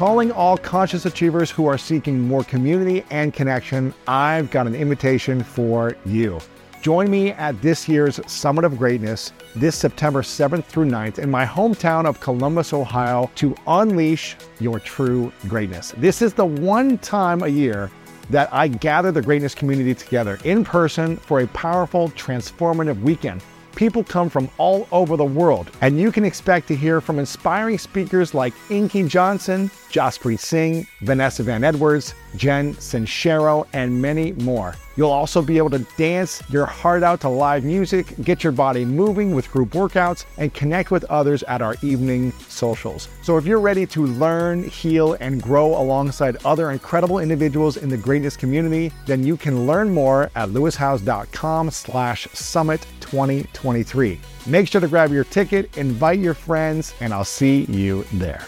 Calling all conscious achievers who are seeking more community and connection, I've got an invitation for you. Join me at this year's Summit of Greatness this September 7th through 9th in my hometown of Columbus, Ohio to unleash your true greatness. This is the one time a year that I gather the greatness community together in person for a powerful, transformative weekend. People come from all over the world, and you can expect to hear from inspiring speakers like Inky Johnson, Jaspreet Singh, Vanessa Van Edwards, Jen Sincero, and many more. You'll also be able to dance your heart out to live music, get your body moving with group workouts, and connect with others at our evening socials. So if you're ready to learn, heal, and grow alongside other incredible individuals in the greatness community, then you can learn more at lewishowes.com slash summit 2023. Make sure to grab your ticket, invite your friends, and I'll see you there.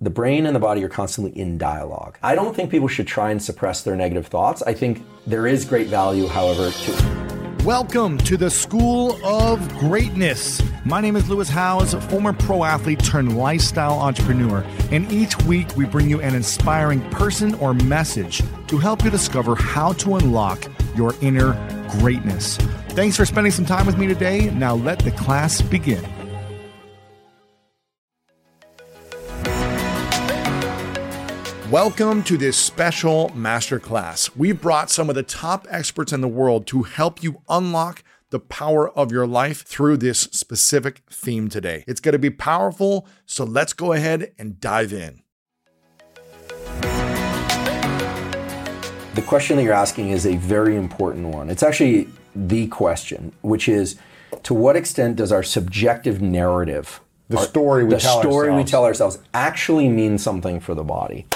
The brain and the body are constantly in dialogue. I don't think people should try and suppress their negative thoughts. I think there is great value, however, to. Welcome to the School of Greatness. My name is Lewis Howes, former pro athlete turned lifestyle entrepreneur, and each week we bring you an inspiring person or message to help you discover how to unlock your inner greatness. Thanks for spending some time with me today. Now let the class begin. Welcome to this special masterclass. We've brought some of the top experts in the world to help you unlock the power of your life through this specific theme today. It's going to be powerful, so let's go ahead and dive in. The question that you're asking is a very important one. It's actually the question, which is to what extent does our subjective narrative, The our- story we the tell story we ourselves. tell ourselves, actually mean something for the body?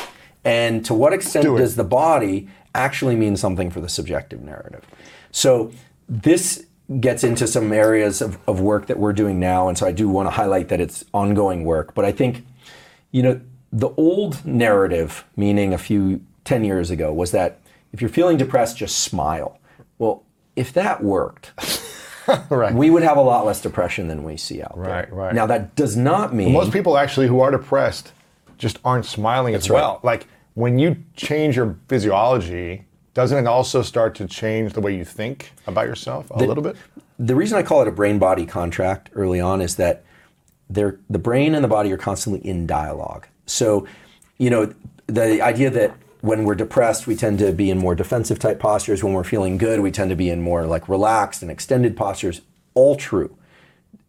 And to what extent do does the body actually mean something for the subjective narrative? So this gets into some areas of, of work that we're doing now, and so I do want to highlight that it's ongoing work. But I think you know, the old narrative, meaning a few 10 years ago, was that if you're feeling depressed, just smile. Well, if that worked, Right. we would have a lot less depression than we see out Right, there. right. right. Now, that does not mean. Most people actually who are depressed just aren't smiling as right. well. Like when you change your physiology, doesn't it also start to change the way you think about yourself a little bit? the reason I call it a brain body contract early on is that they're, the brain and the body are constantly in dialogue. So, you know, the idea that when we're depressed, we tend to be in more defensive type postures. When we're feeling good, we tend to be in more like relaxed and extended postures. All true.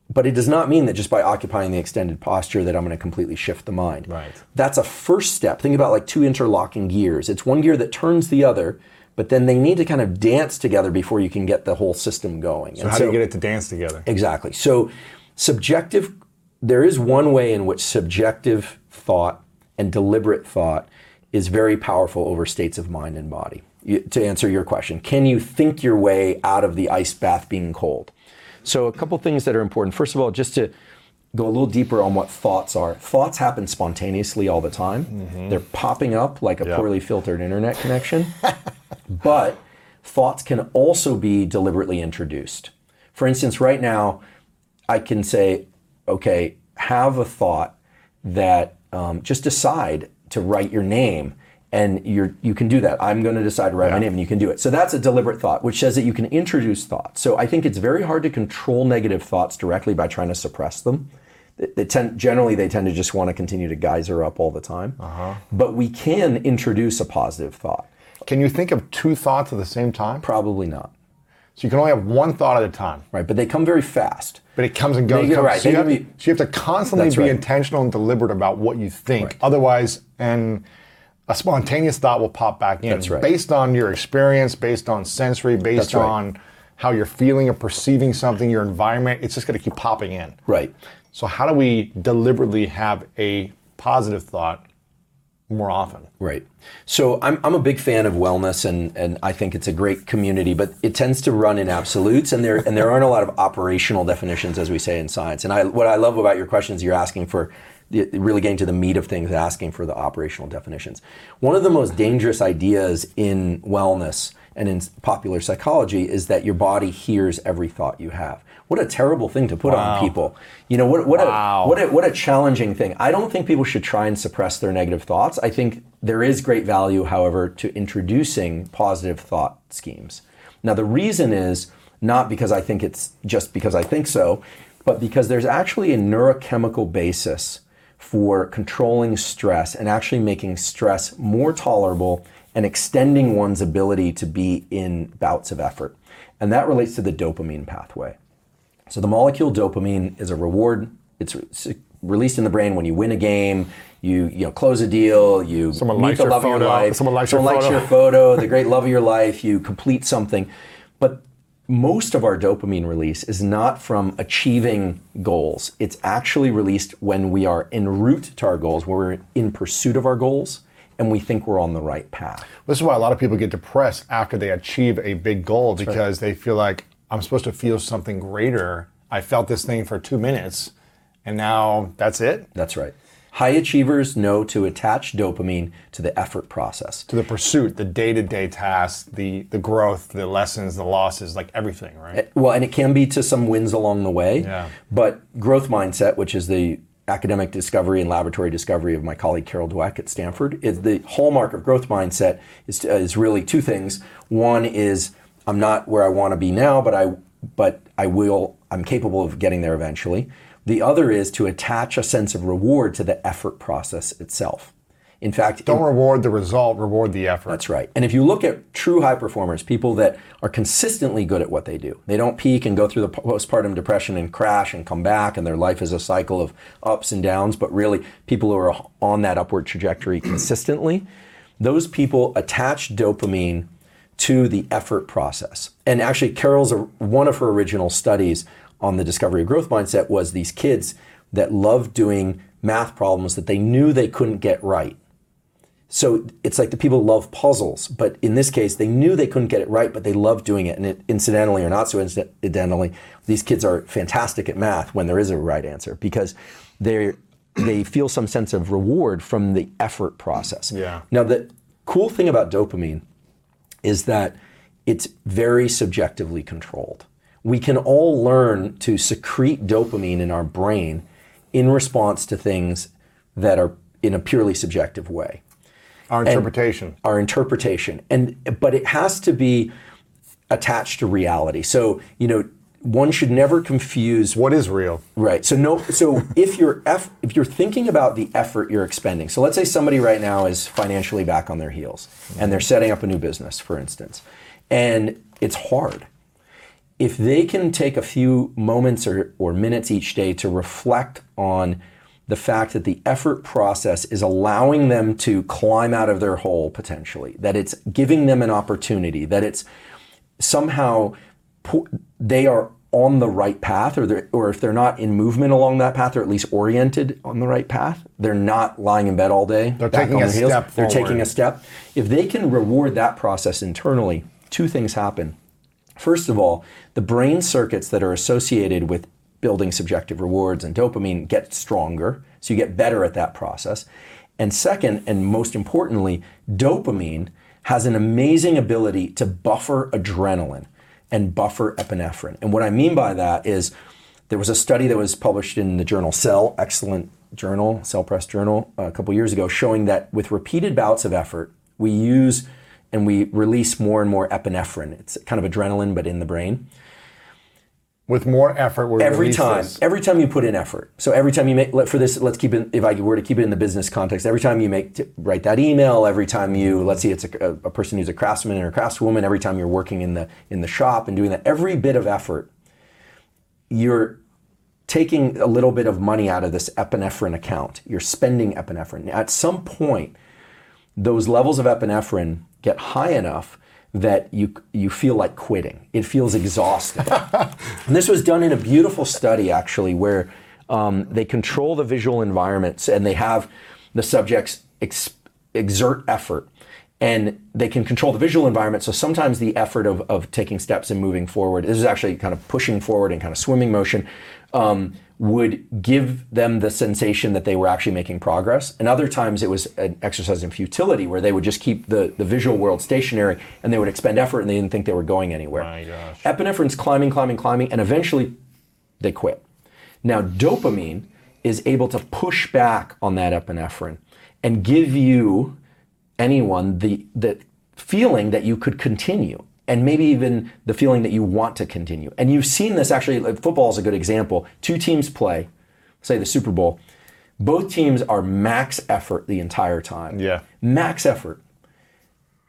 But it does not mean that just by occupying the extended posture that I'm going to completely shift the mind. Right. That's a first step. Think about like two interlocking gears. It's one gear that turns the other, but then they need to kind of dance together before you can get the whole system going. So how do you get it to dance together? Exactly. So, subjective, there is one way in which subjective thought and deliberate thought is very powerful over states of mind and body. You- to answer your question, can you think your way out of the ice bath being cold? So, a couple things that are important. First of all, just to go a little deeper on what thoughts are. Thoughts happen spontaneously all the time. They're popping up like a poorly filtered internet connection. but thoughts can also be deliberately introduced. For instance, right now, I can say, okay, have a thought that um, just decide to write your name. And you're, you can do that. I'm going to decide to write my name, and you can do it. So that's a deliberate thought, which says that you can introduce thoughts. So I think it's very hard to control negative thoughts directly by trying to suppress them. They, they tend, generally, they tend to just want to continue to geyser up all the time. Uh-huh. But we can introduce a positive thought. Can you think of two thoughts at the same time? Probably not, So you can only have one thought at a time, right? But they come very fast. but it comes and goes. They- right, So, you have to, be- so you have to constantly be right. intentional and deliberate about what you think. Otherwise, and a spontaneous thought will pop back in That's right. based on your experience, based on sensory, based That's right. on how you're feeling or perceiving something, your environment. It's just going to keep popping in. Right. So how do we deliberately have a positive thought more often? Right. So I'm, I'm a big fan of wellness and, and I think it's a great community, but it tends to run in absolutes and there and there aren't a lot of operational definitions as we say in science. And I what I love about your questions you're asking for really getting to the meat of things, asking for the operational definitions. One of the most dangerous ideas in wellness and in popular psychology is that your body hears every thought you have. What a terrible thing to put Wow. on people. You know what? What Wow. a what a what a challenging thing. I don't think people should try and suppress their negative thoughts. I think there is great value, however, to introducing positive thought schemes. Now the reason is not because I think it's just because I think so, but because there's actually a neurochemical basis for controlling stress and actually making stress more tolerable and extending one's ability to be in bouts of effort. And that relates to the dopamine pathway. So the molecule dopamine is a reward. It's re- released in the brain when you win a game, you you know close a deal, you Someone meet the love of your life, someone likes your likes photo. your photo, the great love of your life, you complete something. But most of our dopamine release is not from achieving goals. It's actually released when we are en route to our goals, when we're in pursuit of our goals, and we think we're on the right path. This is why a lot of people get depressed after they achieve a big goal because they feel like I'm supposed to feel something greater. I felt this thing for two minutes and now that's it? That's right. High achievers know to attach dopamine to the effort process. To the pursuit, the day to day tasks, the, the growth, the lessons, the losses, like everything, right? Well, and it can be to some wins along the way. Yeah. But growth mindset, which is the academic discovery and laboratory discovery of my colleague Carol Dweck at Stanford, the hallmark of growth mindset is, is really two things. One is I'm not where I want to be now, but I but I will. I'm capable of getting there eventually. The other is to attach a sense of reward to the effort process itself. In fact, Don't reward the result, reward the effort. that's right. And if you look at true high performers, people that are consistently good at what they do, they don't peak and go through the postpartum depression and crash and come back, and their life is a cycle of ups and downs, but really people who are on that upward trajectory consistently, those people attach dopamine to the effort process. And actually, Carol's uh, one of her original studies on the discovery of growth mindset was these kids that loved doing math problems that they knew they couldn't get right. So it's like the people love puzzles, but in this case, they knew they couldn't get it right, but they loved doing it. And it, incidentally or not so incidentally, these kids are fantastic at math when there is a right answer because they they feel some sense of reward from the effort process. Yeah. Now the cool thing about dopamine is that it's very subjectively controlled. We can all learn to secrete dopamine in our brain in response to things that are in a purely subjective way Our interpretation. our interpretation and but it has to be attached to reality so you know one should never confuse what is real? right so no so if you're eff, if you're thinking about the effort you're expending so let's say somebody right now is financially back on their heels and they're setting up a new business for instance and it's hard if they can take a few moments or, or minutes each day to reflect on the fact that the effort process is allowing them to climb out of their hole potentially, that it's giving them an opportunity, that it's somehow they are on the right path, or, or if they're not in movement along that path, or at least oriented on the right path, they're not lying in bed all day. They're taking a heels. step They're taking a step. If they can reward that process internally, two things happen. First of all, the brain circuits that are associated with building subjective rewards and dopamine get stronger, so you get better at that process. And second, and most importantly, dopamine has an amazing ability to buffer adrenaline and buffer epinephrine. And what I mean by that is there was a study that was published in the journal Cell, excellent journal, Cell Press Journal, a couple years ago, showing that with repeated bouts of effort, we use and we release more and more epinephrine. It's kind of adrenaline, but in the brain. With more effort, we Every time, this. every time you put in effort. So every time you make, let- for this, let's keep it, if I were to keep it in the business context, every time you make, write that email, every time you, let's see, it's a, a person who's a craftsman or a craftswoman, every time you're working in the, in the shop and doing that, every bit of effort, you're taking a little bit of money out of this epinephrine account. You're spending epinephrine. At some point, those levels of epinephrine get high enough that you you feel like quitting. It feels exhausting. and this was done in a beautiful study, actually, where um, they control the visual environments and they have the subjects ex- exert effort. And they can control the visual environment. So sometimes the effort of, of taking steps and moving forward, this is actually kind of pushing forward and kind of swimming motion, um, would give them the sensation that they were actually making progress. And other times it was an exercise in futility where they would just keep the, the visual world stationary and they would expend effort and they didn't think they were going anywhere. My gosh. Epinephrine's climbing, climbing, climbing, and eventually they quit. Now, dopamine is able to push back on that epinephrine and give you, anyone, the, the feeling that you could continue and maybe even the feeling that you want to continue. And you've seen this actually, like, football is a good example. Two teams play, say the Super Bowl, both teams are max effort the entire time. Yeah. Max effort.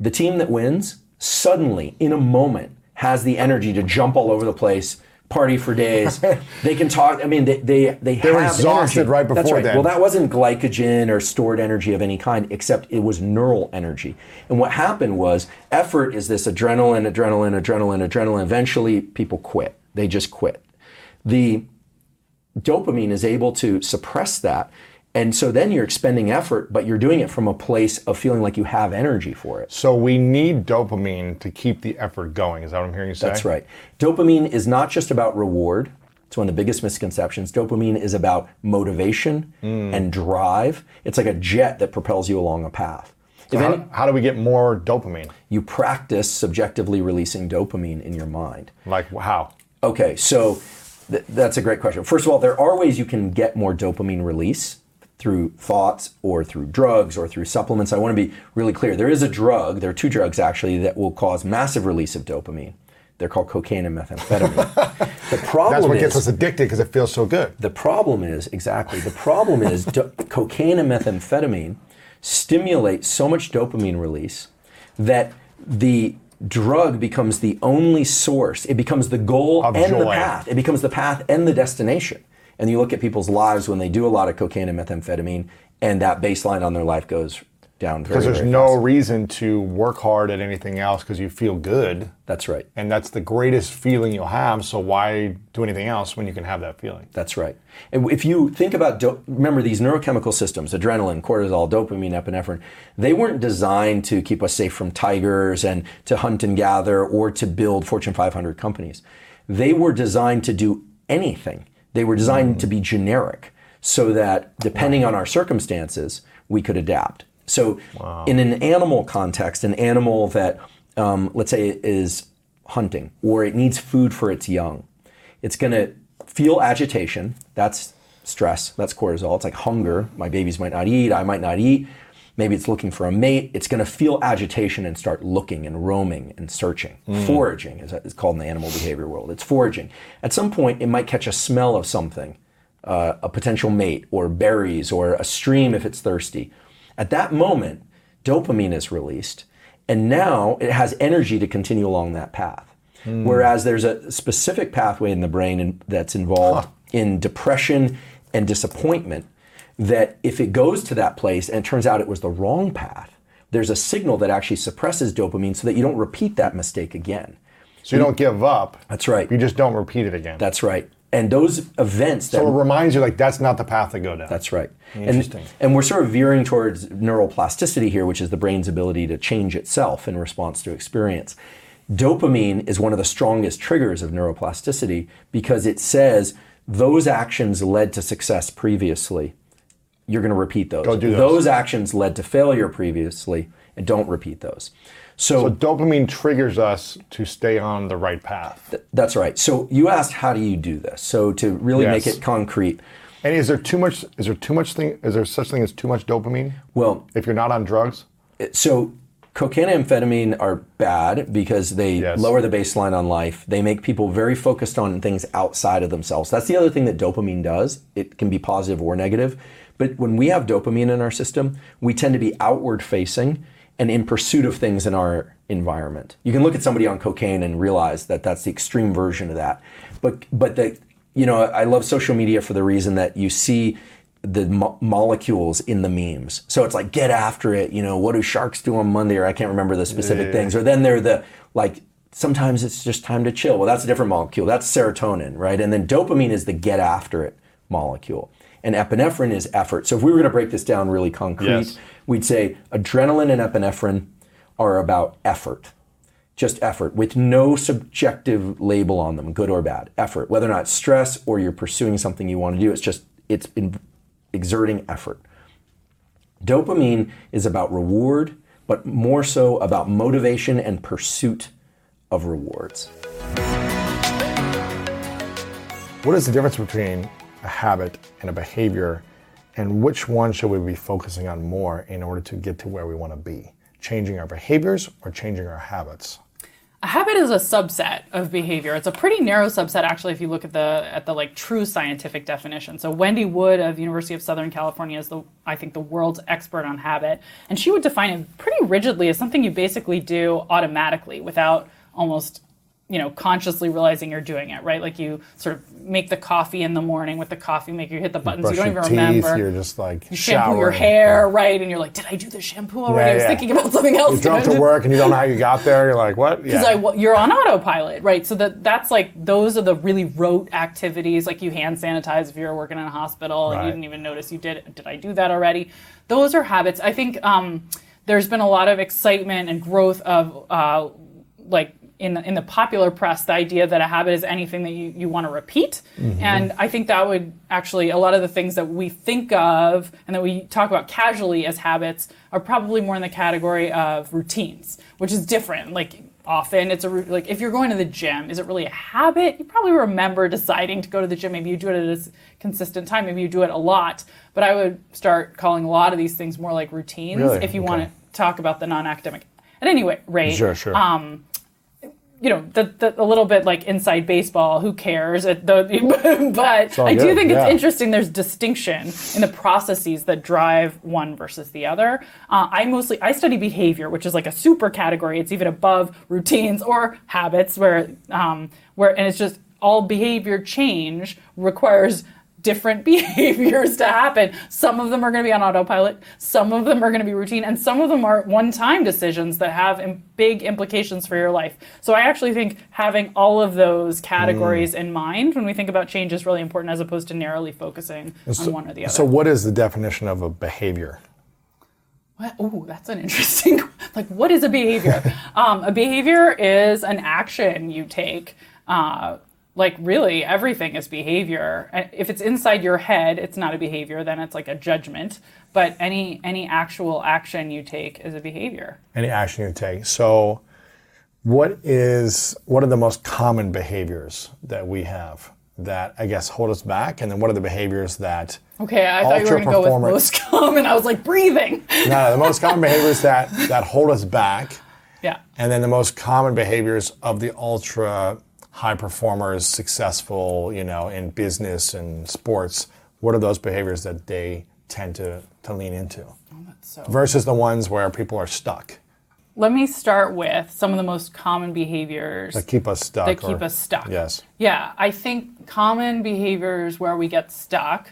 The team that wins suddenly, in a moment, has the energy to jump all over the place, party for days. they can talk. I mean, they they they They're have exhausted energy. right That's before right. then. Well, that wasn't glycogen or stored energy of any kind, except it was neural energy. And what happened was effort is this adrenaline, adrenaline, adrenaline, adrenaline. Eventually, people quit. They just quit. The dopamine is able to suppress that. And so then you're expending effort, but you're doing it from a place of feeling like you have energy for it. So we need dopamine to keep the effort going. Is that what I'm hearing you say? That's right. Dopamine is not just about reward. It's one of the biggest misconceptions. Dopamine is about motivation hmm. and drive. It's like a jet that propels you along a path. Any, How, how do we get more dopamine? you practice subjectively releasing dopamine in your mind. Like how? Okay, so th- that's a great question. First of all, there are ways you can get more dopamine release through thoughts or through drugs or through supplements. I want to be really clear. There is a drug, there are two drugs actually, that will cause massive release of dopamine. They're called cocaine and methamphetamine. the problem That's what is gets us addicted because it feels so good. the problem is exactly the problem is do- cocaine and methamphetamine stimulate so much dopamine release that the drug becomes the only source. It becomes the goal Of and the path. It becomes the path and the destination. And you look at people's lives when they do a lot of cocaine and methamphetamine, and that baseline on their life goes down Because there's no fast. reason to work hard at anything else because you feel good. That's right. And that's the greatest feeling you'll have. So why do anything else when you can have that feeling? That's right. And if you think about, do- remember these neurochemical systems, adrenaline, cortisol, dopamine, epinephrine, they weren't designed to keep us safe from tigers and to hunt and gather or to build Fortune 500 companies. They were designed to do anything. They were designed to be generic so that depending on our circumstances, we could adapt. So, in an animal context, an animal that, um, let's say, is hunting or it needs food for its young, it's going to feel agitation. That's stress. That's cortisol. It's like hunger. My babies might not eat. I might not eat. Maybe it's looking for a mate. It's going to feel agitation and start looking and roaming and searching. Foraging is it's called in the animal behavior world. It's foraging. At some point, it might catch a smell of something, uh, a potential mate, or berries, or a stream if it's thirsty. At that moment, dopamine is released, and now it has energy to continue along that path. Whereas there's a specific pathway in the brain in, that's involved in depression and disappointment that if it goes to that place and it turns out it was the wrong path, there's a signal that actually suppresses dopamine so that you don't repeat that mistake again. So you don't give up. That's right. You just don't repeat it again. That's right. And those events that so it reminds you like that's not the path to go down. That's right. Interesting. And, and we're sort of veering towards neuroplasticity here, which is the brain's ability to change itself in response to experience. Dopamine is one of the strongest triggers of neuroplasticity because it says those actions led to success previously. You're going to repeat those. Don't do those. actions led to failure previously, and don't repeat those. So, so dopamine triggers us to stay on the right path. that's right. So you asked, how do you do this? So to really make it concrete, And is there too much? Is there too much thing? Is there such thing as too much dopamine well, if you're not on drugs? so cocaine and amphetamine are bad because they Yes. lower the baseline on life. They make people very focused on things outside of themselves. That's the other thing that dopamine does. It can be positive or negative. But when we have dopamine in our system, we tend to be outward facing and in pursuit of things in our environment. You can look at somebody on cocaine and realize that that's the extreme version of that. But but the you know, I love social media for the reason that you see the mo- molecules in the memes. So it's like get after it, you know, what do sharks do on Monday or I can't remember the specific things. Or then they're the like sometimes it's just time to chill. Well, that's a different molecule. That's serotonin, right? And then dopamine is the get after it molecule. And epinephrine is effort. So if we were going to break this down really concrete, Yes. we'd say adrenaline and epinephrine are about effort. just effort with no subjective label on them, good or bad. Effort, whether or not stress or you're pursuing something you want to do, it's just it's in exerting effort. Dopamine is about reward, but more so about motivation and pursuit of rewards. What is the difference between a habit and a behavior, and which one should we be focusing on more in order to get to where we want to be? Changing our behaviors or changing our habits? A habit is a subset of behavior. It's a pretty narrow subset, actually, if you look at the at the like true scientific definition. So Wendy Wood of University of Southern California is the I think the world's expert on habit, and she would define it pretty rigidly as something you basically do automatically without almost you know consciously realizing you're doing it right like you sort of make the coffee in the morning with the coffee maker you hit the buttons you, Brush don't your even teeth, remember you're just like you shampoo your showering. hair right and you're like did i do the shampoo already i was yeah. thinking about something else You drove to work and you don't know how you got there. You're like, what? Yeah. because I, you're on autopilot, right? So that that's like those are the really rote activities, like you hand sanitize if you're working in a hospital and you didn't even notice you did. Did I do that already? Those are habits. I think um, there's been a lot of excitement and growth of uh, like in the, in the popular press the idea that a habit is anything that you, you want to repeat. And i think that would actually a lot of the things that we think of and that we talk about casually as habits are probably more in the category of routines which is different. Like often it's a like if you're going to the gym is it really a habit? You probably remember deciding to go to the gym. Maybe you do it at a consistent time. Maybe you do it a lot. But i would start calling a lot of these things more like routines Really? if you Okay. want to talk about the non-academic. At any rate sure, sure. um, you know, the, the, a little bit like inside baseball. Who cares? The, but I do good, think yeah. it's interesting. There's distinction in the processes that drive one versus the other. Uh, I mostly I study behavior, which is like a super category. It's even above routines or habits, where um, where and it's just all behavior change requires different behaviors to happen. Some of them are going to be on autopilot, some of them are going to be routine, and some of them are one time decisions that have big implications for your life. So I actually think having all of those categories Mm. in mind when we think about change is really important as opposed to narrowly focusing on one or the other. so, what is the definition of a behavior? Oh, that's an interesting. Like, what is a behavior? um, a behavior is an action you take. Uh, like, really, everything is behavior. If it's inside your head, it's not a behavior. Then it's like a judgment. But any any actual action you take is a behavior. Any action you take. So, what is what are the most common behaviors that we have that I guess hold us back, and then what are the behaviors that Okay, I thought you were going to go with most common. I was like breathing. no, the most common behaviors that that hold us back, Yeah. and then the most common behaviors of the ultra high performers, successful, you know, in business and sports. What are those behaviors that they tend to to lean into oh, So versus the ones where people are stuck let me start with some of the most common behaviors that keep us stuck? that keep or- us stuck. Yes. Yeah, I think common behaviors where we get stuck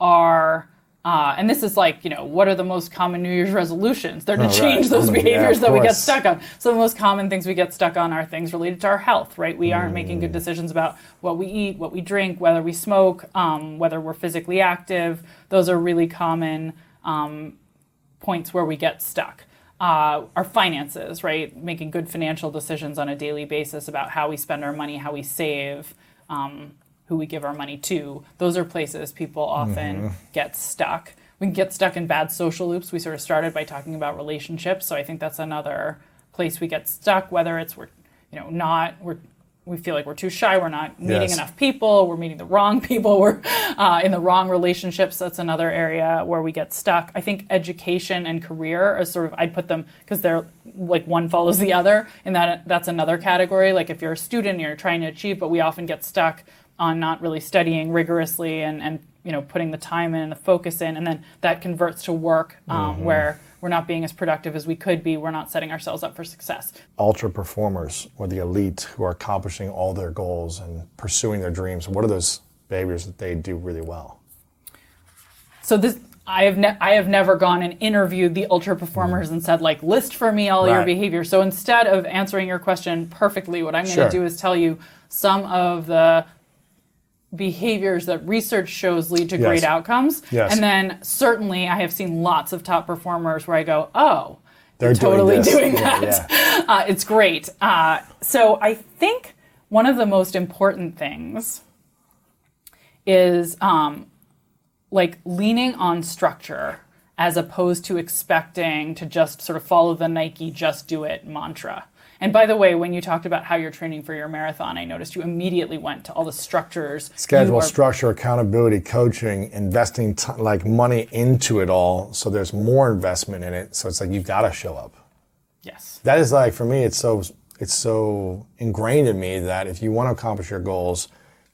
are, uh, and this is like, you know, what are the most common New Year's resolutions? They're to Oh, right. change those Mm, yeah, behaviors of that we get stuck on. So the most common things we get stuck on are things related to our health, right? We aren't making Mm. good decisions about what we eat, what we drink, whether we smoke, um, whether we're physically active. Those are really common um, points where we get stuck. Uh, our finances, right? Making good financial decisions on a daily basis about how we spend our money, how we save, um, who we give our money to. Those are places people often get stuck. We can get stuck in bad social loops. We sort of started by talking about relationships, so I think that's another place we get stuck. Whether it's we're, you know, not we're we feel like we're too shy, we're not meeting Yes. enough people, we're meeting the wrong people, we're uh, in the wrong relationships. That's another area where we get stuck. I think education and career are sort of I'd put them because they're like one follows the other, and that that's another category. Like if you're a student, and you're trying to achieve, but we often get stuck on not really studying rigorously and and you know putting the time in and the focus in, and then that converts to work um, where we're not being as productive as we could be. We're not setting ourselves up for success. ultra performers or the elite who are accomplishing all their goals and pursuing their dreams, what are those behaviors that they do really well? so this I have ne- I have never gone and interviewed the ultra performers and said like list for me all your Right. behavior. So instead of answering your question perfectly, what I'm going to Sure. do is tell you some of the behaviors that research shows lead to Yes. great outcomes. Yes. And then certainly I have seen lots of top performers where I go, "Oh, They're doing totally this. doing, Yeah, that. Uh, it's great. Uh, so I think one of the most important things is um, like leaning on structure as opposed to expecting to just sort of follow the Nike just do it mantra. And by the way, when you talked about how you're training for your marathon, I noticed you immediately went to all the structures. Schedule, are- structure, accountability, coaching, investing t- like money into it all. So there's more investment in it. So it's like you've got to show up. Yes. That is like for me, it's so it's so ingrained in me that if you want to accomplish your goals,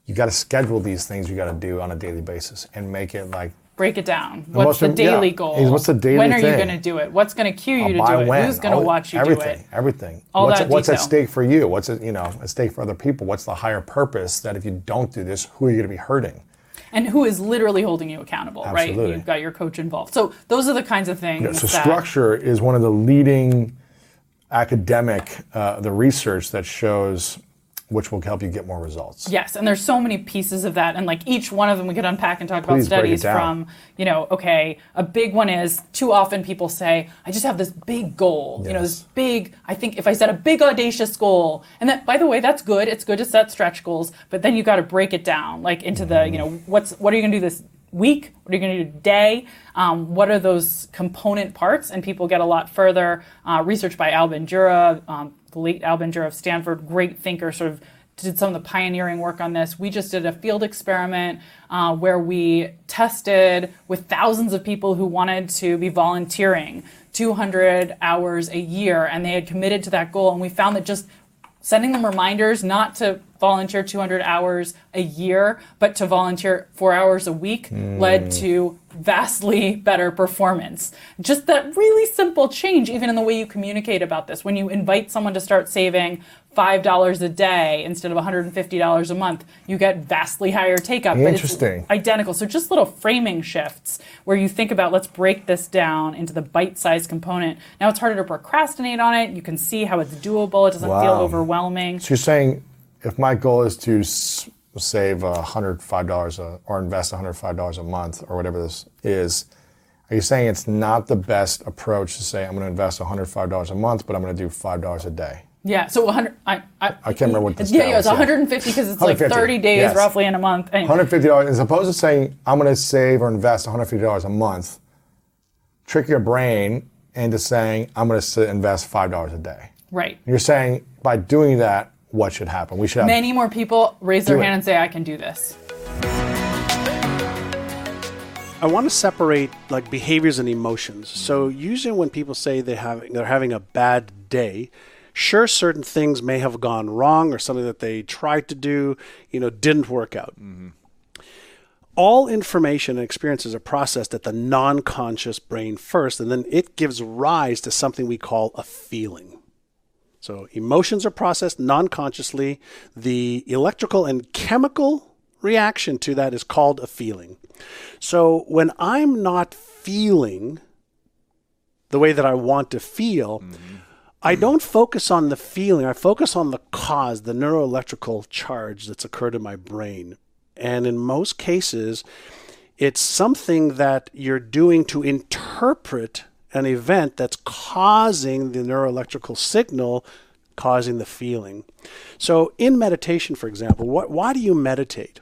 you got to schedule these things you got to do on a daily basis and make it like Break it down. most What's the daily yeah. goal? What's the daily When are you going to do it? What's going to cue you to by do it? when, Who's going to watch you everything, do it? everything. All what's that what's at stake for you? What's at, you know at stake for other people? What's the higher purpose that if you don't do this, who are you going to be hurting? and who is literally holding you accountable, right? Absolutely. You've got your coach involved. So those are the kinds of things. So that, structure is one of the leading academic uh, the research that shows which will help you get more results. Yes, and there's so many pieces of that, and like each one of them we could unpack and talk about Please it studies from, you know, okay, a big one is too often people say, I just have this big goal, you know, this big, I think if I set a big audacious goal, and that, by the way, that's good, it's good to set stretch goals, but then you got to break it down, like into the, you know, what's, what are you going to do this week? What are you going to do today? Um, what are those component parts? And people get a lot further. Uh, research by Al Bandura, um, the late Al Bandura of Stanford, great thinker, sort of did some of the pioneering work on this. We just did a field experiment uh, where we tested with thousands of people who wanted to be volunteering 200 hours a year, and they had committed to that goal. And we found that just sending them reminders not to volunteer 200 hours a year, but to volunteer four hours a week led hmm. to vastly better performance. Just that really simple change, even in the way you communicate about this. When you invite someone to start saving $5 a day instead of $150 a month, you get vastly higher take up. but it's Interesting. identical. So just little framing shifts where you think about let's break this down into the bite-sized component. Now it's harder to procrastinate on it. You can see how it's doable. It doesn't feel overwhelming. So you're saying if my goal is to s- save $105 a, uh, or invest $105 a month or whatever this is, are you saying it's not the best approach to say I'm going to invest $105 a month, but I'm going to do $5 a day? Yeah, so 100. I, I, I can't remember what the Yeah, yeah, it's yeah. 150 because it's like 30 days yes. roughly in a month. Anyway, $150 as opposed to saying I'm going to save or invest $150 a month, trick your brain into saying I'm going to invest $5 a day. right. You're saying by doing that, what should happen? We should have Many more people raise their Do it. hand and say, I can do this. I want to separate like behaviors and emotions. So usually when people say they have they're having a bad day, sure certain things may have gone wrong or something that they tried to do, you know, didn't work out. Mm-hmm. All information and experiences are processed at the non-conscious brain first and then it gives rise to something we call a feeling. So emotions are processed non-consciously. The electrical and chemical reaction to that is called a feeling. So when I'm not feeling the way that I want to feel, I mm-hmm. don't focus on the feeling. I focus on the cause, the neuroelectrical charge that's occurred in my brain. And in most cases, it's something that you're doing to interpret an event that's causing the neuroelectrical signal causing the feeling. So in meditation, for example, what, why do you meditate?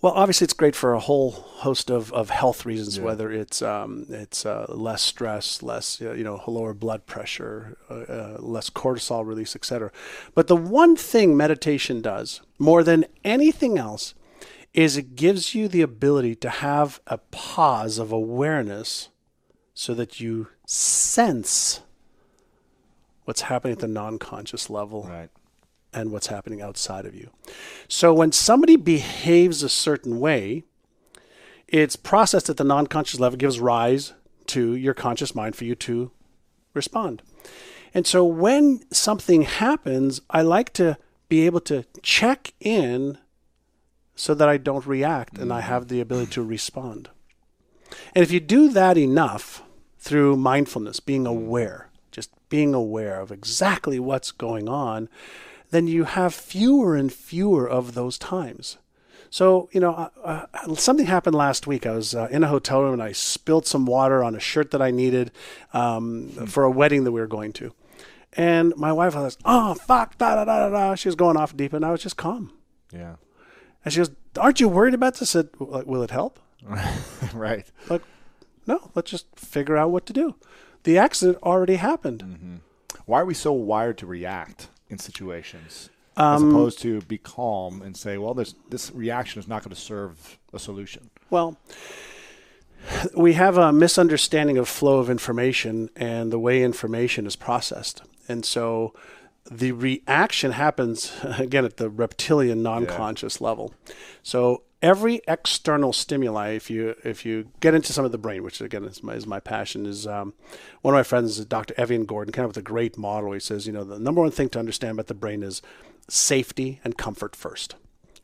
Well, obviously, it's great for a whole host of, of health reasons. Whether it's um, it's uh, less stress, less uh, you know lower blood pressure, uh, uh, less cortisol release, etc. But the one thing meditation does more than anything else is it gives you the ability to have a pause of awareness, so that you sense what's happening at the non-conscious level Right. and what's happening outside of you. So when somebody behaves a certain way, it's processed at the non-conscious level, gives rise to your conscious mind for you to respond. And so when something happens, I like to be able to check in so that I don't react and I mm-hmm. have the ability to respond. And if you do that enough through mindfulness, being aware, just being aware of exactly what's going on, then you have fewer and fewer of those times. So, you know, uh, uh, something happened last week. I was uh, in a hotel room and I spilled some water on a shirt that I needed um, for a wedding that we were going to. And my wife was, oh, fuck, da da da da da. She was going off deep, and I was just calm. Yeah. And she goes, aren't you worried about this? I said, will it help? right. Like, no, let's just figure out what to do. The accident already happened. Why are we so wired to react in situations Um, as opposed to be calm and say, well, this this reaction is not going to serve a solution? Well, we have a misunderstanding of flow of information and the way information is processed. And so the reaction happens again at the reptilian non-conscious level. So every external stimuli, if you if you get into some of the brain, which again is my, is my passion, is um, one of my friends, Dr. Evian Gordon, kind of with a great model. He says, you know, the number one thing to understand about the brain is safety and comfort first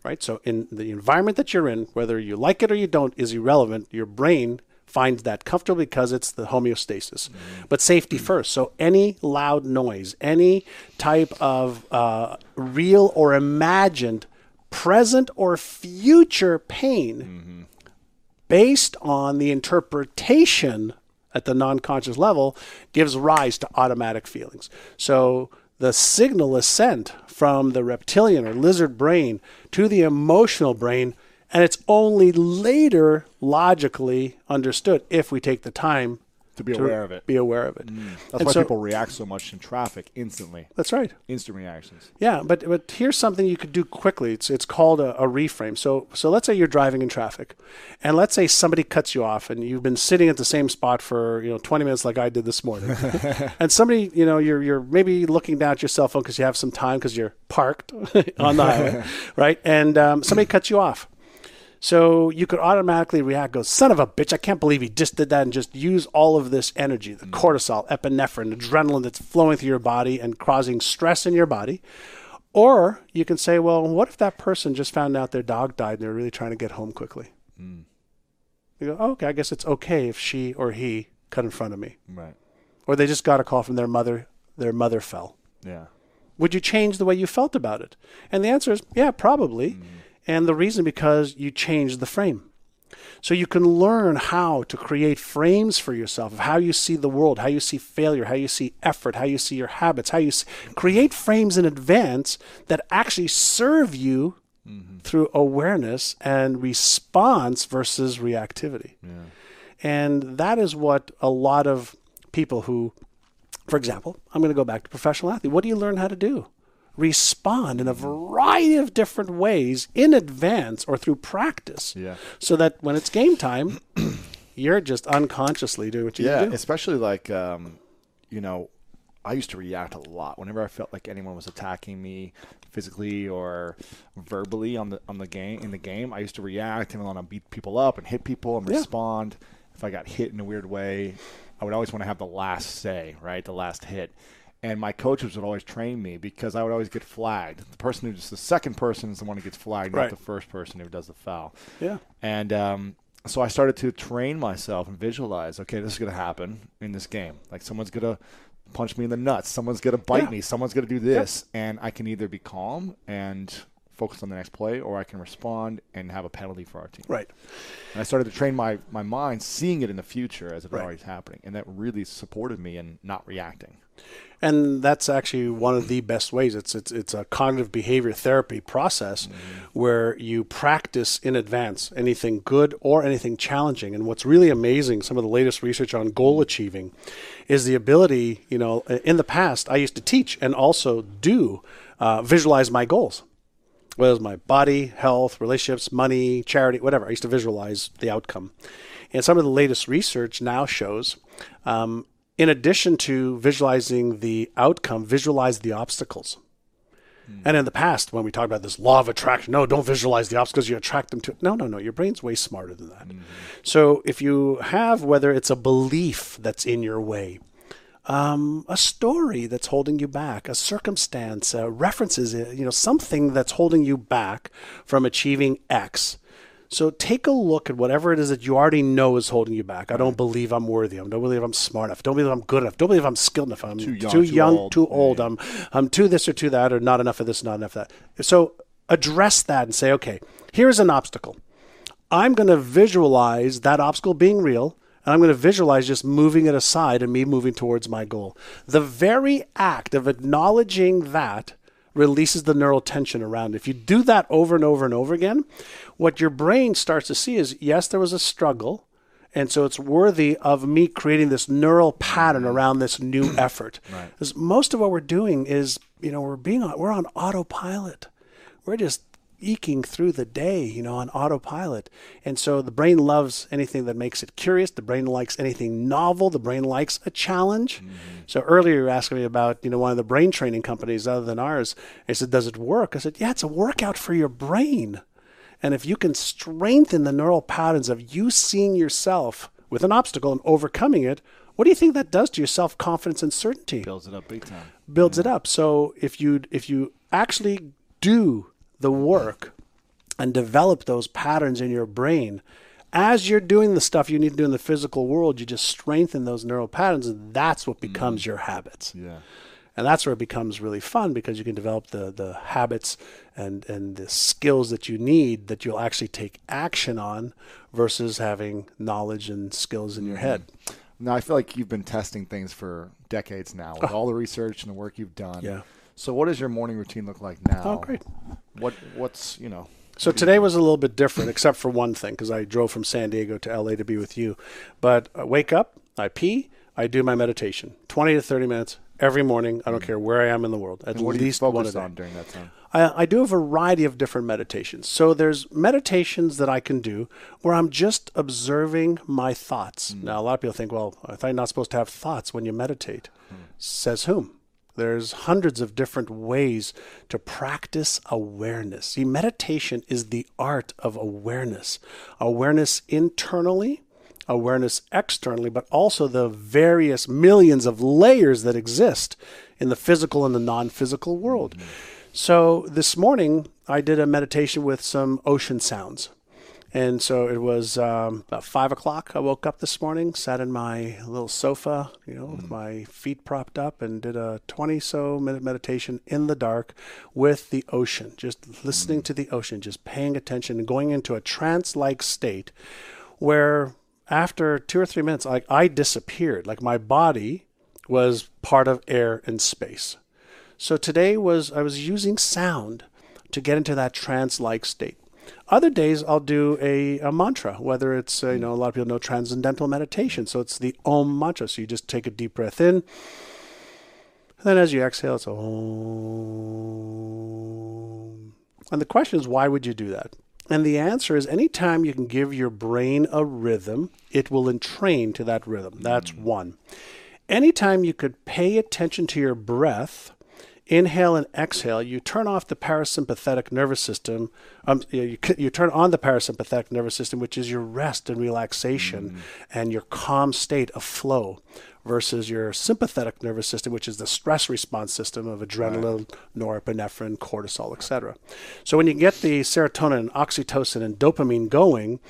right? So in the environment that you're in, whether you like it or you don't, is irrelevant. Your brain finds that comfortable because it's the homeostasis. But safety first. So any loud noise, any type of uh, real or imagined present or future pain based on the interpretation at the non-conscious level gives rise to automatic feelings. So the signal is sent from the reptilian or lizard brain to the emotional brain and it's only later logically understood if we take the time To be aware of it. be aware of it. That's And why so- people react so much in traffic instantly. That's right. Instant reactions. Yeah, but but here's something you could do quickly. It's it's called a, a reframe. So so let's say you're driving in traffic, and let's say somebody cuts you off, and you've been sitting at the same spot for you know 20 minutes, like I did this morning, and somebody you know you're you're maybe looking down at your cell phone because you have some time because you're parked on the highway, right? And um, somebody cuts you off. So you could automatically react, go, son of a bitch, I can't believe he just did that, and just use all of this energy, the mm. cortisol, epinephrine, adrenaline that's flowing through your body and causing stress in your body. Or you can say, well, what if that person just found out their dog died and they're really trying to get home quickly? Mm. You go, oh, okay, I guess it's okay if she or he cut in front of me. Right. Or they just got a call from their mother, their mother fell. Yeah. Would you change the way you felt about it? And the answer is, yeah, probably. Mm. And the reason because you change the frame. So you can learn how to create frames for yourself of how you see the world, how you see failure, how you see effort, how you see your habits, how you s create frames in advance that actually serve you mm-hmm. through awareness and response versus reactivity. And that is what a lot of people who for example, I'm going to go back to professional athlete. What do you learn how to do? Respond in a variety of different ways in advance or through practice. Yeah. So that when it's game time, you're just unconsciously doing what you Yeah, do. especially like um, you know, I used to react a lot whenever I felt like anyone was attacking me physically or verbally on the on the game in the game. I used to react and want to beat people up and hit people and Yeah. respond. If I got hit in a weird way, I would always want to have the last say, right? The last hit. And my coaches would always train me because I would always get flagged. The person who's the second person is the one who gets flagged, Right. not the first person who does the foul. Yeah. And um, so I started to train myself and visualize, okay, this is going to happen in this game. Like someone's going to punch me in the nuts, someone's going to bite Yeah. me, someone's going to do this. And I can either be calm and focus on the next play or I can respond and have a penalty for our team. Right. And I started to train my, my mind seeing it in the future as it Right. already is happening. And that really supported me in not reacting. And that's actually one of the best ways. It's it's it's a cognitive behavior therapy process where you practice in advance anything good or anything challenging. And what's really amazing, some of the latest research on goal achieving, is the ability. You know, in the past, I used to teach and also do uh, visualize my goals. Whether it was my body, health, relationships, money, charity, whatever. I used to visualize the outcome. And some of the latest research now shows, um, in addition to visualizing the outcome, visualize the obstacles. And in the past, when we talked about this law of attraction, no, don't visualize the obstacles, you attract them to. it. No, no, no. Your brain's way smarter than that. So if you have, whether it's a belief that's in your way, um, a story that's holding you back, a circumstance, uh, references, uh, you know, something that's holding you back from achieving X. So take a look at whatever it is that you already know is holding you back. I don't mm-hmm. believe I'm worthy. I don't believe I'm smart enough. Don't believe I'm good enough. Don't believe I'm skilled enough. I'm Too young, too, too young, old. too old. Yeah. I'm I'm too this or too that or not enough of this, not enough of that. So address that and say, okay, here's an obstacle. I'm going to visualize that obstacle being real, and I'm going to visualize just moving it aside and me moving towards my goal. The very act of acknowledging that releases the neural tension around. If you do that over and over and over again, what your brain starts to see is yes, there was a struggle. And so it's worthy of me creating this neural pattern around this new effort. Because most of what we're doing is, you know, we're being on, we're on autopilot. We're just eking through the day, you know, on autopilot. And so the brain loves anything that makes it curious. The brain likes anything novel. The brain likes a challenge. Mm-hmm. So earlier you were asking me about, you know, one of the brain training companies other than ours. I said, does it work? I said, yeah, it's a workout for your brain. And if you can strengthen the neural patterns of you seeing yourself with an obstacle and overcoming it, what do you think that does to your self confidence and certainty? Builds it up big time. Builds yeah. it up. So if you if you actually do the work and develop those patterns in your brain, as you're doing the stuff you need to do in the physical world, you just strengthen those neural patterns, and that's what becomes mm. your habits. Yeah. And that's where it becomes really fun because you can develop the, the habits and, and the skills that you need that you'll actually take action on versus having knowledge and skills in your head. Mm-hmm. Now, I feel like you've been testing things for decades now with all the research and the work you've done. Yeah. So, what does your morning routine look like now? Oh, great. What What's, you know, so today was a little bit different, except for one thing, because I drove from San Diego to LA to be with you. But I wake up, I pee, I do my meditation, 20 to 30 minutes, every morning. I don't mm-hmm. care where I am in the world. At and what least do you focus on during that time? I, I do a variety of different meditations. So there's meditations that I can do where I'm just observing my thoughts. Mm. Now a lot of people think, well, I thought you're not supposed to have thoughts when you meditate. Mm. Says whom? There's hundreds of different ways to practice awareness. See, meditation is the art of awareness. Awareness internally, awareness externally, but also the various millions of layers that exist in the physical and the non physical world. Mm-hmm. So this morning, I did a meditation with some ocean sounds. And so it was um, about five o'clock. I woke up this morning, sat in my little sofa, you know, mm. with my feet propped up, and did a 20 so minute meditation in the dark with the ocean, just listening mm. to the ocean, just paying attention and going into a trance like state where after two or three minutes, like I disappeared. Like my body was part of air and space. So today was I was using sound to get into that trance like state. Other days I'll do a, a mantra, whether it's, uh, you know, a lot of people know transcendental meditation. So it's the Om mantra. So you just take a deep breath in. And then as you exhale, it's Om. And the question is, why would you do that? And the answer is anytime you can give your brain a rhythm, it will entrain to that rhythm. That's mm. one. Anytime you could pay attention to your breath, inhale and exhale, you turn off the parasympathetic nervous system. Um, you, you turn on the parasympathetic nervous system, which is your rest and relaxation mm. and your calm state of flow versus your sympathetic nervous system, which is the stress response system of adrenaline, right. norepinephrine, cortisol, etc. So when you get the serotonin, oxytocin, and dopamine going,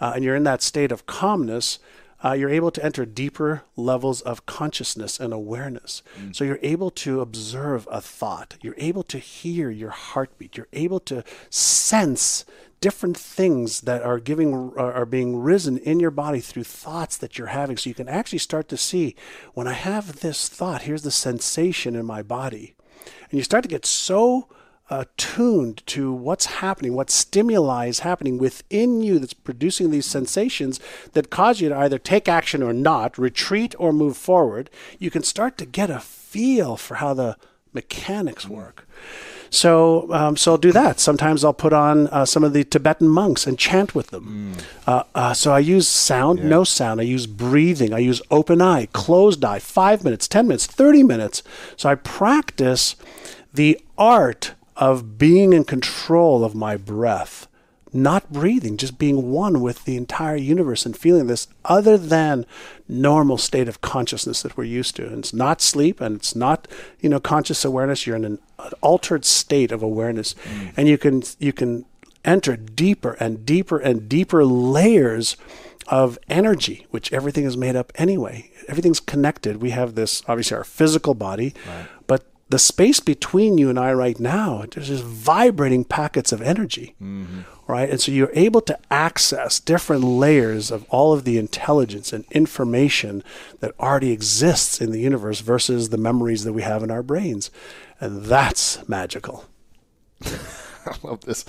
uh, and you're in that state of calmness, uh, you're able to enter deeper levels of consciousness and awareness. Mm. So you're able to observe a thought. You're able to hear your heartbeat. You're able to sense different things that are giving are being risen in your body through thoughts that you're having so you can actually start to see when i have this thought here's the sensation in my body and you start to get so attuned to what's happening, what stimuli is happening within you that's producing these sensations that cause you to either take action or not, retreat or move forward, you can start to get a feel for how the mechanics work. So, um, so I'll do that. Sometimes I'll put on uh, some of the Tibetan monks and chant with them. Mm. Uh, uh, so I use sound, yeah. no sound. I use breathing. I use open eye, closed eye, five minutes, 10 minutes, 30 minutes. So I practice the art of being in control of my breath not breathing, just being one with the entire universe and feeling this other than normal state of consciousness that we're used to. And it's not sleep and it's not, you know, conscious awareness. You're in an altered state of awareness. Mm. And you can you can enter deeper and deeper and deeper layers of energy, which everything is made up anyway. Everything's connected. We have this obviously our physical body, right. The space between you and I right now, there's just vibrating packets of energy, mm-hmm. right? And so you're able to access different layers of all of the intelligence and information that already exists in the universe versus the memories that we have in our brains. And that's magical. I love this.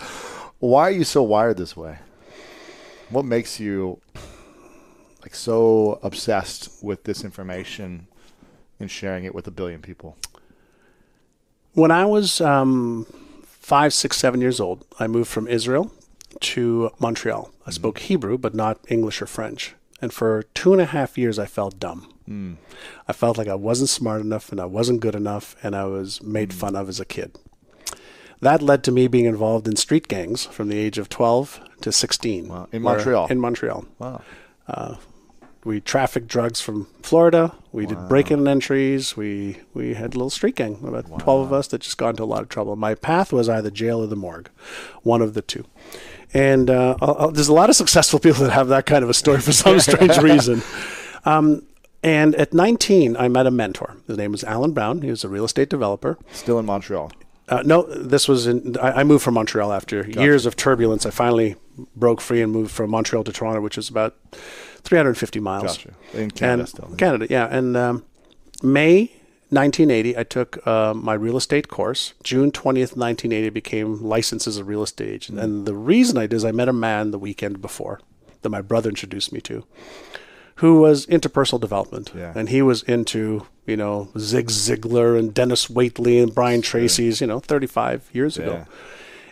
Why are you so wired this way? What makes you like so obsessed with this information and sharing it with a billion people? When I was um, five, six, seven years old, I moved from Israel to Montreal. I spoke mm-hmm. Hebrew, but not English or French. And for two and a half years, I felt dumb. Mm. I felt like I wasn't smart enough and I wasn't good enough, and I was made mm. fun of as a kid. That led to me being involved in street gangs from the age of 12 to 16. Wow. In Montreal? In Montreal. Wow. Uh, We trafficked drugs from Florida. We did break-in entries. We we had a little street gang, about twelve of us that just got into a lot of trouble. My path was either jail or the morgue, one of the two. And uh, I'll, I'll- there's a lot of successful people that have that kind of a story for some strange reason. Um, and at 19, I met a mentor. His name was Alan Brown. He was a real estate developer. Still in Montreal. Uh, no, this was in. I, I moved from Montreal after years of turbulence. I finally broke free and moved from Montreal to Toronto, which is about 350 miles. Gotcha. In Canada and, still. Canada, yeah. And um, May 1980, I took uh, my real estate course. June 20th, 1980, became licensed as a real estate agent. Mm. And the reason I did is I met a man the weekend before that my brother introduced me to, who was into personal development. Yeah. And he was into, you know, Zig Ziglar and Dennis Waitley and Brian Tracy's, you know, 35 years Yeah. ago.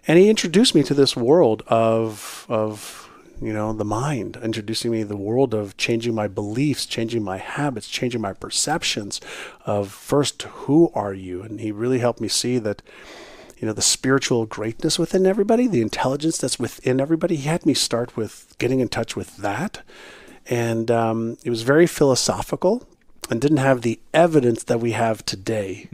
And he introduced me to this world of, of, you know, the mind, introducing me to the world of changing my beliefs, changing my habits, changing my perceptions of first, who are you? And he really helped me see that, you know, the spiritual greatness within everybody, the intelligence that's within everybody. He had me start with getting in touch with that. And um, it was very philosophical and didn't have the evidence that we have today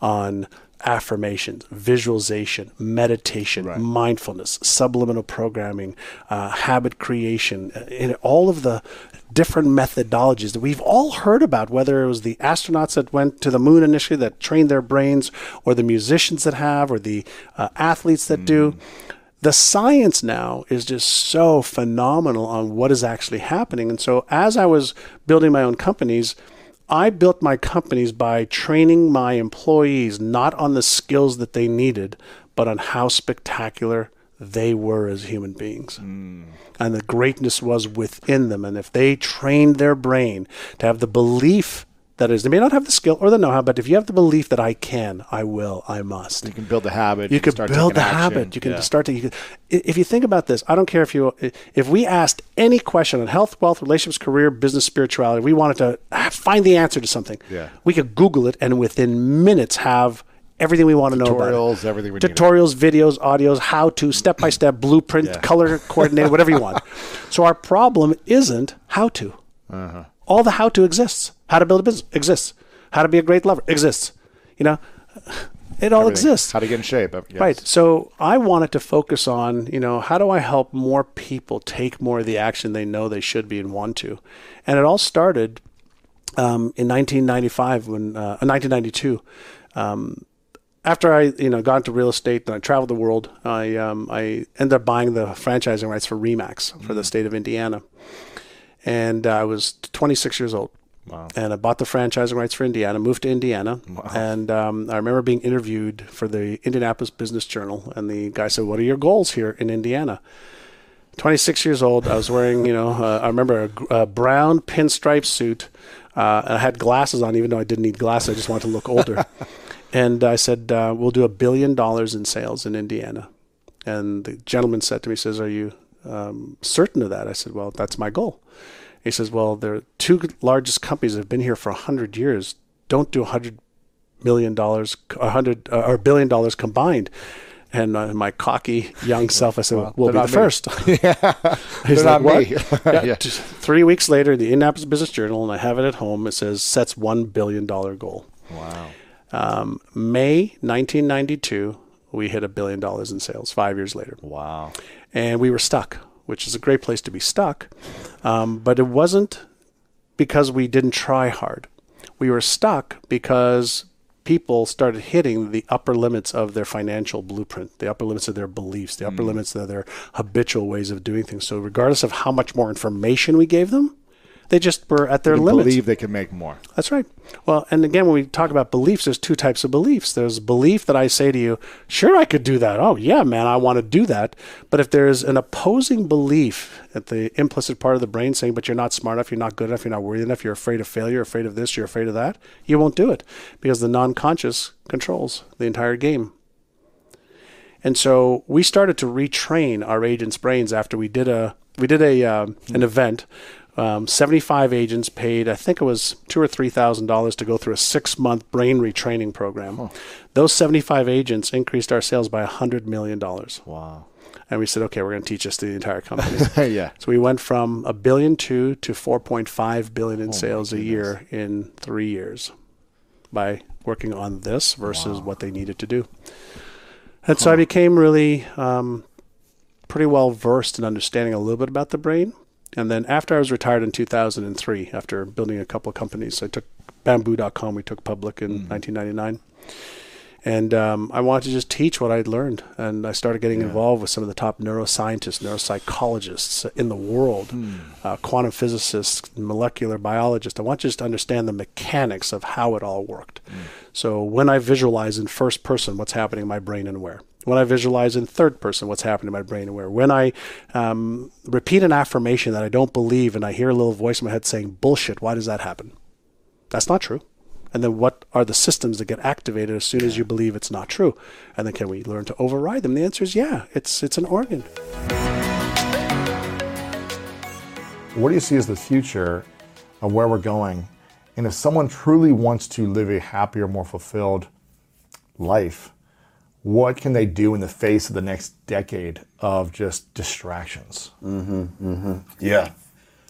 on affirmations, visualization, meditation, mindfulness, subliminal programming, uh, habit creation, uh, in all of the different methodologies that we've all heard about, whether it was the astronauts that went to the moon initially that trained their brains, or the musicians that have, or the uh, athletes that do. The science now is just so phenomenal on what is actually happening. And so, as I was building my own companies, I built my companies by training my employees not on the skills that they needed, but on how spectacular they were as human beings. And the greatness was within them. And if they trained their brain to have the belief that is, they may not have the skill or the know how, but if you have the belief that I can, I will, I must You can build the habit. you can could start build the action. habit. You can Yeah. start to. You i- if you think about this, I don't care if you if we asked any question on health, wealth, relationships, career, business, spirituality, we wanted to find the answer to something. Yeah. we could Google it and within minutes have everything we want to know about it. Tutorials, everything we. Tutorials, videos, audios, how to, step by step, blueprint, Yeah. color coordinated, whatever you want. So our problem isn't how to. Uh-huh. All the how to exists. How to build a business exists. How to be a great lover exists. You know, it all Everything. exists. How to get in shape. uh, yes. Right. So I wanted to focus on, you know, how do I help more people take more of the action they know they should be and want to? And it all started um, in 1995 when, uh, 1992. Um, after I, you know, got into real estate and I traveled the world, I, um, I ended up buying the franchising rights for Remax for the state of Indiana. And uh, I was 26 years old. Wow. And I bought the franchising rights for Indiana, moved to Indiana. And um, I remember being interviewed for the Indianapolis Business Journal. And the guy said, What are your goals here in Indiana? 26 years old. I was wearing, you know, uh, I remember a, a brown pinstripe suit. Uh, and I had glasses on, even though I didn't need glasses. I just wanted to look older. and I said, uh, We'll do a billion dollars in sales in Indiana. And the gentleman said to me, says, Are you um, certain of that? I said, Well, that's my goal. He says, Well, the two largest companies that have been here for 100 years don't do 100 million dollars, 100 uh, or billion dollars combined. And uh, my cocky young self, I said, Well, We'll be the me." first. He's They're like, not "What?" me. yeah, Yeah. three weeks later, the Indianapolis Business Journal, and I have it at home. It says sets one billion dollar goal. Wow. Um, May 1992, we hit a billion dollars in sales. Five years later, Wow. and we were stuck, which is a great place to be stuck. Um, but it wasn't because we didn't try hard. We were stuck because people started hitting the upper limits of their financial blueprint, the upper limits of their beliefs, the upper limits of their habitual ways of doing things. So, regardless of how much more information we gave them, they just were at their They limits. believe they can make more. That's right. Well, and again, when we talk about beliefs, there's two types of beliefs. There's belief that I say to you, sure, I could do that. Oh, yeah, man, I want to do that. But if there's an opposing belief at the implicit part of the brain saying, but you're not smart enough, you're not good enough, you're not worthy enough, you're afraid of failure, afraid of this, you're afraid of that, you won't do it because the non conscious controls the entire game. And so we started to retrain our agents' brains after we did a we did a uh, an event. Um, Seventy five agents paid, I think it was two or three thousand dollars to go through a six month brain retraining program. Those seventy five agents increased our sales by a hundred million dollars. Wow. And we said, okay, we're going to teach this to the entire company. yeah. so we went from a billion two to four point five billion in sales a year in three years by working on this versus what they needed to do. And so I became really um, pretty well versed in understanding a little bit about the brain. And then after I was retired in 2003, after building a couple of companies, I took bamboo.com, we took public in 1999. And um, I wanted to just teach what I'd learned. And I started getting involved with some of the top neuroscientists, neuropsychologists in the world, uh, quantum physicists, molecular biologists. I want you just to understand the mechanics of how it all worked. So when I visualize in first person what's happening in my brain and where, when I visualize in third person what's happening in my brain where, when I um, repeat an affirmation that I don't believe and I hear a little voice in my head saying, bullshit, why does that happen? That's not true. And then what are the systems that get activated as soon as you believe it's not true? And then can we learn to override them? The answer is yeah, it's, it's an organ. What do you see as the future of where we're going? And if someone truly wants to live a happier, more fulfilled life, what can they do in the face of the next decade of just distractions? Mm-hmm, mm-hmm. Yeah.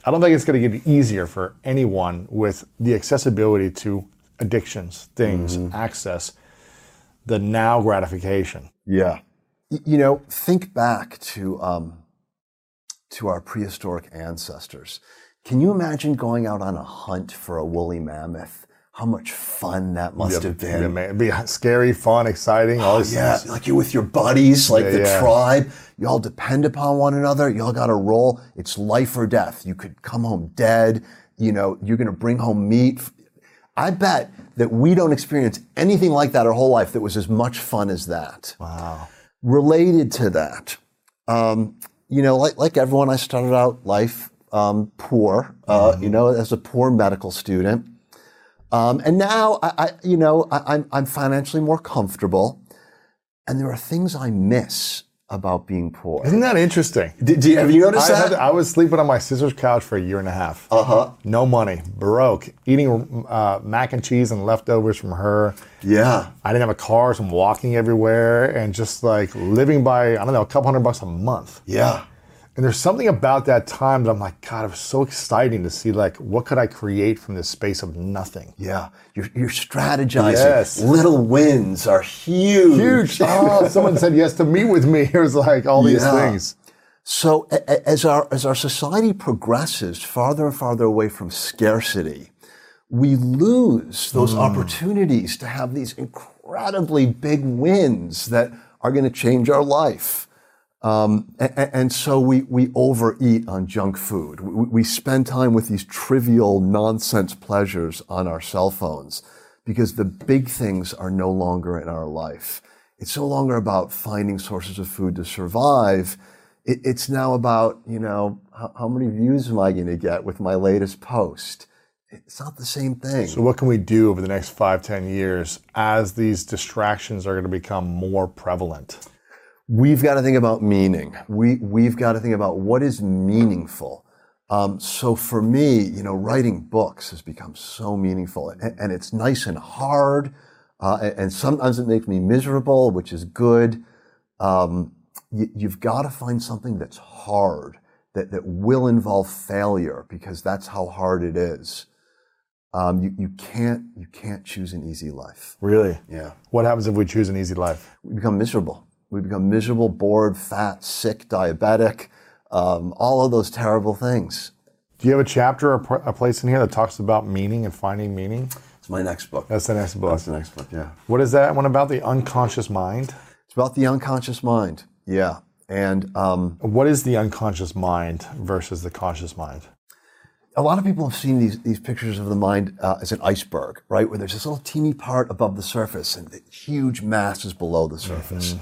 I don't think it's going to get easier for anyone with the accessibility to addictions, things, access, the now gratification. Yeah. You know, think back to um, to our prehistoric ancestors. Can you imagine going out on a hunt for a woolly mammoth? How much fun that must have been. Yeah, man, It'd be scary, fun, exciting, all these Yeah, things. like you're with your buddies, like Yeah, the yeah. tribe. You all depend upon one another. You all got to roll. It's life or death. You could come home dead. You know, you're going to bring home meat. I bet that we don't experience anything like that our whole life that was as much fun as that. Wow. Related to that, um, you know, like, like everyone, I started out life um, poor, uh, you know, as a poor medical student. Um, and now, I, I you know, I, I'm, I'm financially more comfortable. And there are things I miss about being poor. Isn't that interesting? Did, did- have you noticed I, had, that? I was sleeping on my sister's couch for a year and a half. Uh huh. No money, broke, eating uh, mac and cheese and leftovers from her. yeah. I didn't have a car, so I'm walking everywhere and just like living by, I don't know, a couple hundred bucks a month. Yeah. And there's something about that time that I'm like, God, it was so exciting to see like, what could I create from this space of nothing? Yeah. You're, you're strategizing. Yes. Little wins are huge. Huge. Oh, someone said yes to meet with me. It was like all these Yeah. things. So as our as our society progresses farther and farther away from scarcity, we lose those mm. opportunities to have these incredibly big wins that are going to change our life. Um, a- a- and, so we, we overeat on junk food. We, we spend time with these trivial nonsense pleasures on our cell phones because the big things are no longer in our life. It's no longer about finding sources of food to survive. It, it's now about, you know, how, how many views am I going to get with my latest post? It's not the same thing. So what can we do over the next five, ten years as these distractions are going to become more prevalent? We've got to think about meaning. We, we've got to think about what is meaningful. Um, so for me, you know, writing books has become so meaningful and, and it's nice and hard. Uh, and, and sometimes it makes me miserable, which is good. Um, you, you've got to find something that's hard, that, that will involve failure because that's how hard it is. Um, you, you can't, you can't choose an easy life. Really? Yeah. What happens if we choose an easy life? we become miserable. We become miserable, bored, fat, sick, diabetic, um, all of those terrible things. Do you have a chapter or a place in here that talks about meaning and finding meaning? It's my next book. That's the next book. That's the next book. Yeah. What is that one about? The unconscious mind? It's about the unconscious mind. Yeah. And um, What is the unconscious mind versus the conscious mind? a lot of people have seen these, these pictures of the mind uh, as an iceberg, right? Where there's this little teeny part above the surface and the huge mass is below the surface.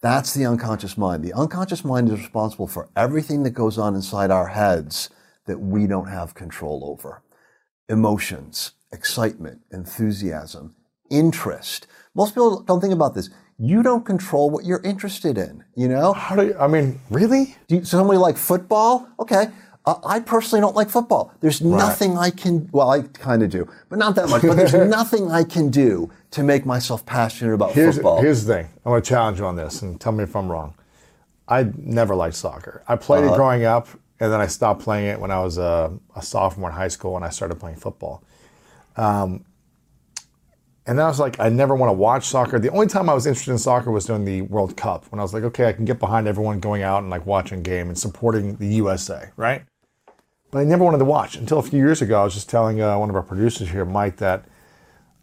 That's the unconscious mind. The unconscious mind is responsible for everything that goes on inside our heads that we don't have control over. Emotions, excitement, enthusiasm, interest. Most people don't think about this. You don't control what you're interested in, you know? How do you, I mean, really? Do you, somebody like football? Okay. Uh, I personally don't like football. There's nothing I can, well, I kind of do, but not that much. But there's nothing I can do to make myself passionate about Here's, football. here's the thing. I'm going to challenge you on this and tell me if I'm wrong. I never liked soccer. I played Uh-huh. it growing up, and then I stopped playing it when I was a, a sophomore in high school and I started playing football. Um, and then I was like, I never want to watch soccer. The only time I was interested in soccer was during the World Cup when I was like, okay, I can get behind everyone going out and like watching a game and supporting the USA, right? But I never wanted to watch until a few years ago. I was just telling uh, one of our producers here, Mike, that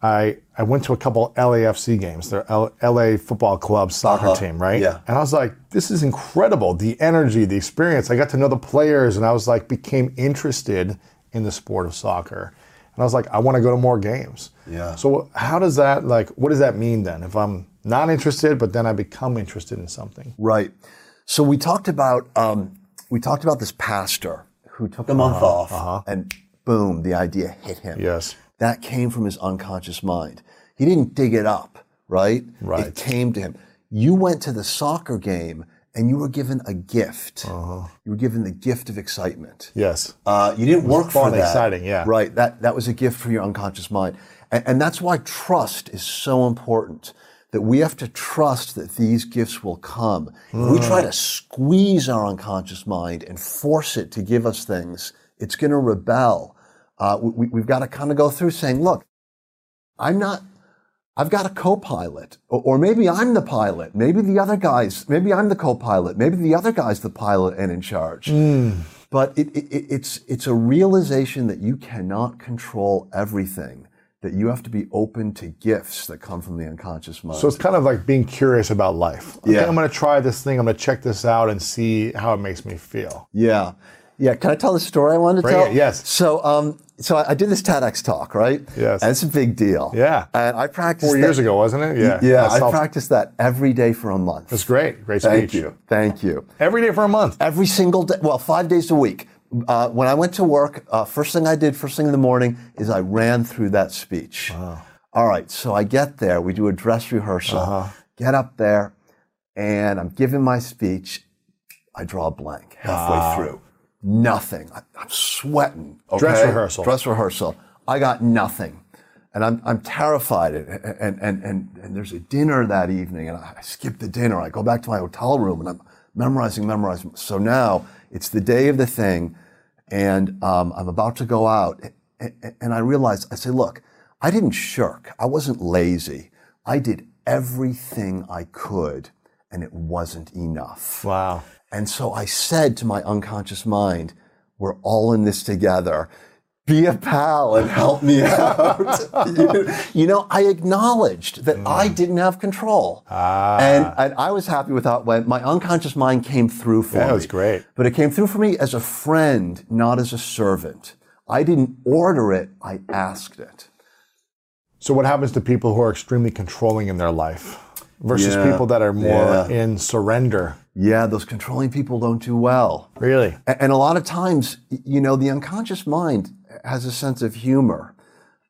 I I went to a couple LAFC games, their L- LA Football Club soccer team, right? yeah. And I was like, this is incredible. The energy, the experience. I got to know the players, and I was like, became interested in the sport of soccer. And I was like, I want to go to more games. Yeah. So how does that like? What does that mean then? If I'm not interested, but then I become interested in something. Right. So we talked about um, we talked about this pastor who took a month off, and boom, the idea hit him. Yes. That came from his unconscious mind. He didn't dig it up, right? Right. It came to him. You went to the soccer game and you were given a gift. Uh-huh. You were given the gift of excitement. Yes. Uh, you didn't work for that. exciting, yeah. Right. That that was a gift for your unconscious mind, and, and that's why trust is so important. That we have to trust that these gifts will come. If we try to squeeze our unconscious mind and force it to give us things, it's going to rebel. Uh, we, we've got to kind of go through saying, "Look, I'm not." I've got a co-pilot, or, or maybe I'm the pilot. Maybe the other guys, maybe I'm the co-pilot. Maybe the other guy's the pilot and in charge. But it, it, it- it's it's a realization that you cannot control everything. That you have to be open to gifts that come from the unconscious mind. So it's kind of like being curious about life. Okay, Yeah. I'm going to try this thing. I'm going to check this out and see how it makes me feel. Yeah. Yeah. Can I tell the story I wanted to Bring tell? it, yes. So, um, so I, I did this TEDx talk, right? Yes. And it's a big deal. Yeah. And I practiced Four that- years ago, wasn't it? Yeah. Yeah. I I practiced that every day for a month. That's great. Great speech. Thank you. Thank you. Every day for a month. Every single day, well, five days a week. Uh, when I went to work, uh, first thing I did, first thing in the morning, is I ran through that speech. All right, so I get there, we do a dress rehearsal, get up there, and I'm giving my speech. I draw a blank halfway through. Nothing. I, I'm sweating. Dress rehearsal. Dress rehearsal. I got nothing. And I'm, I'm terrified. And, and, and, and, and there's a dinner that evening, and I skip the dinner. I go back to my hotel room, and I'm memorizing, memorizing. So now it's the day of the thing, and um, I'm about to go out. And, and I realize, I say, look, I didn't shirk. I wasn't lazy. I did everything I could, and it wasn't enough. Wow. And so I said to my unconscious mind, we're all in this together. Be a pal and help me out. you, you know, I acknowledged that I mm. didn't have control. Ah. And, and I was happy with how it went. My unconscious mind came through for me. That was great. But it came through for me as a friend, not as a servant. I didn't order it, I asked it. So what happens to people who are extremely controlling in their life versus Yeah. people that are more Yeah. in surrender? Yeah, those controlling people don't do well. Really? And a lot of times, you know, the unconscious mind has a sense of humor.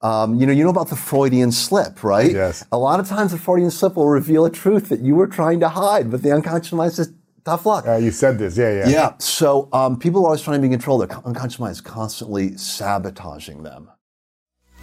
Um, you know, you know about the Freudian slip, right? Yes. A lot of times, the Freudian slip will reveal a truth that you were trying to hide, but the unconscious mind says, "Tough luck." Uh, you said this. Yeah, yeah. yeah. So um, people are always trying to be in control. Their unconscious mind is constantly sabotaging them.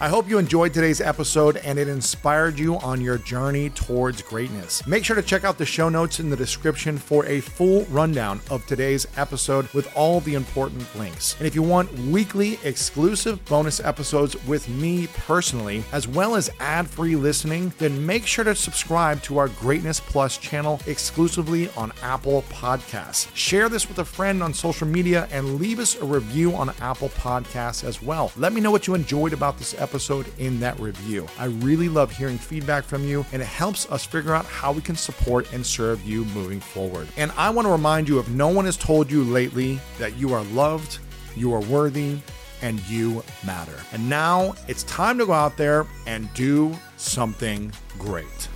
I hope you enjoyed today's episode and it inspired you on your journey towards greatness. Make sure to check out the show notes in the description for a full rundown of today's episode with all the important links. And if you want weekly exclusive bonus episodes with me personally, as well as ad free listening, then make sure to subscribe to our Greatness Plus channel exclusively on Apple Podcasts. Share this with a friend on social media and leave us a review on Apple Podcasts as well. Let me know what you enjoyed about this episode in that review. I really love hearing feedback from you, and it helps us figure out how we can support and serve you moving forward. And I want to remind you if no one has told you lately that you are loved, you are worthy, and you matter. And now it's time to go out there and do something great.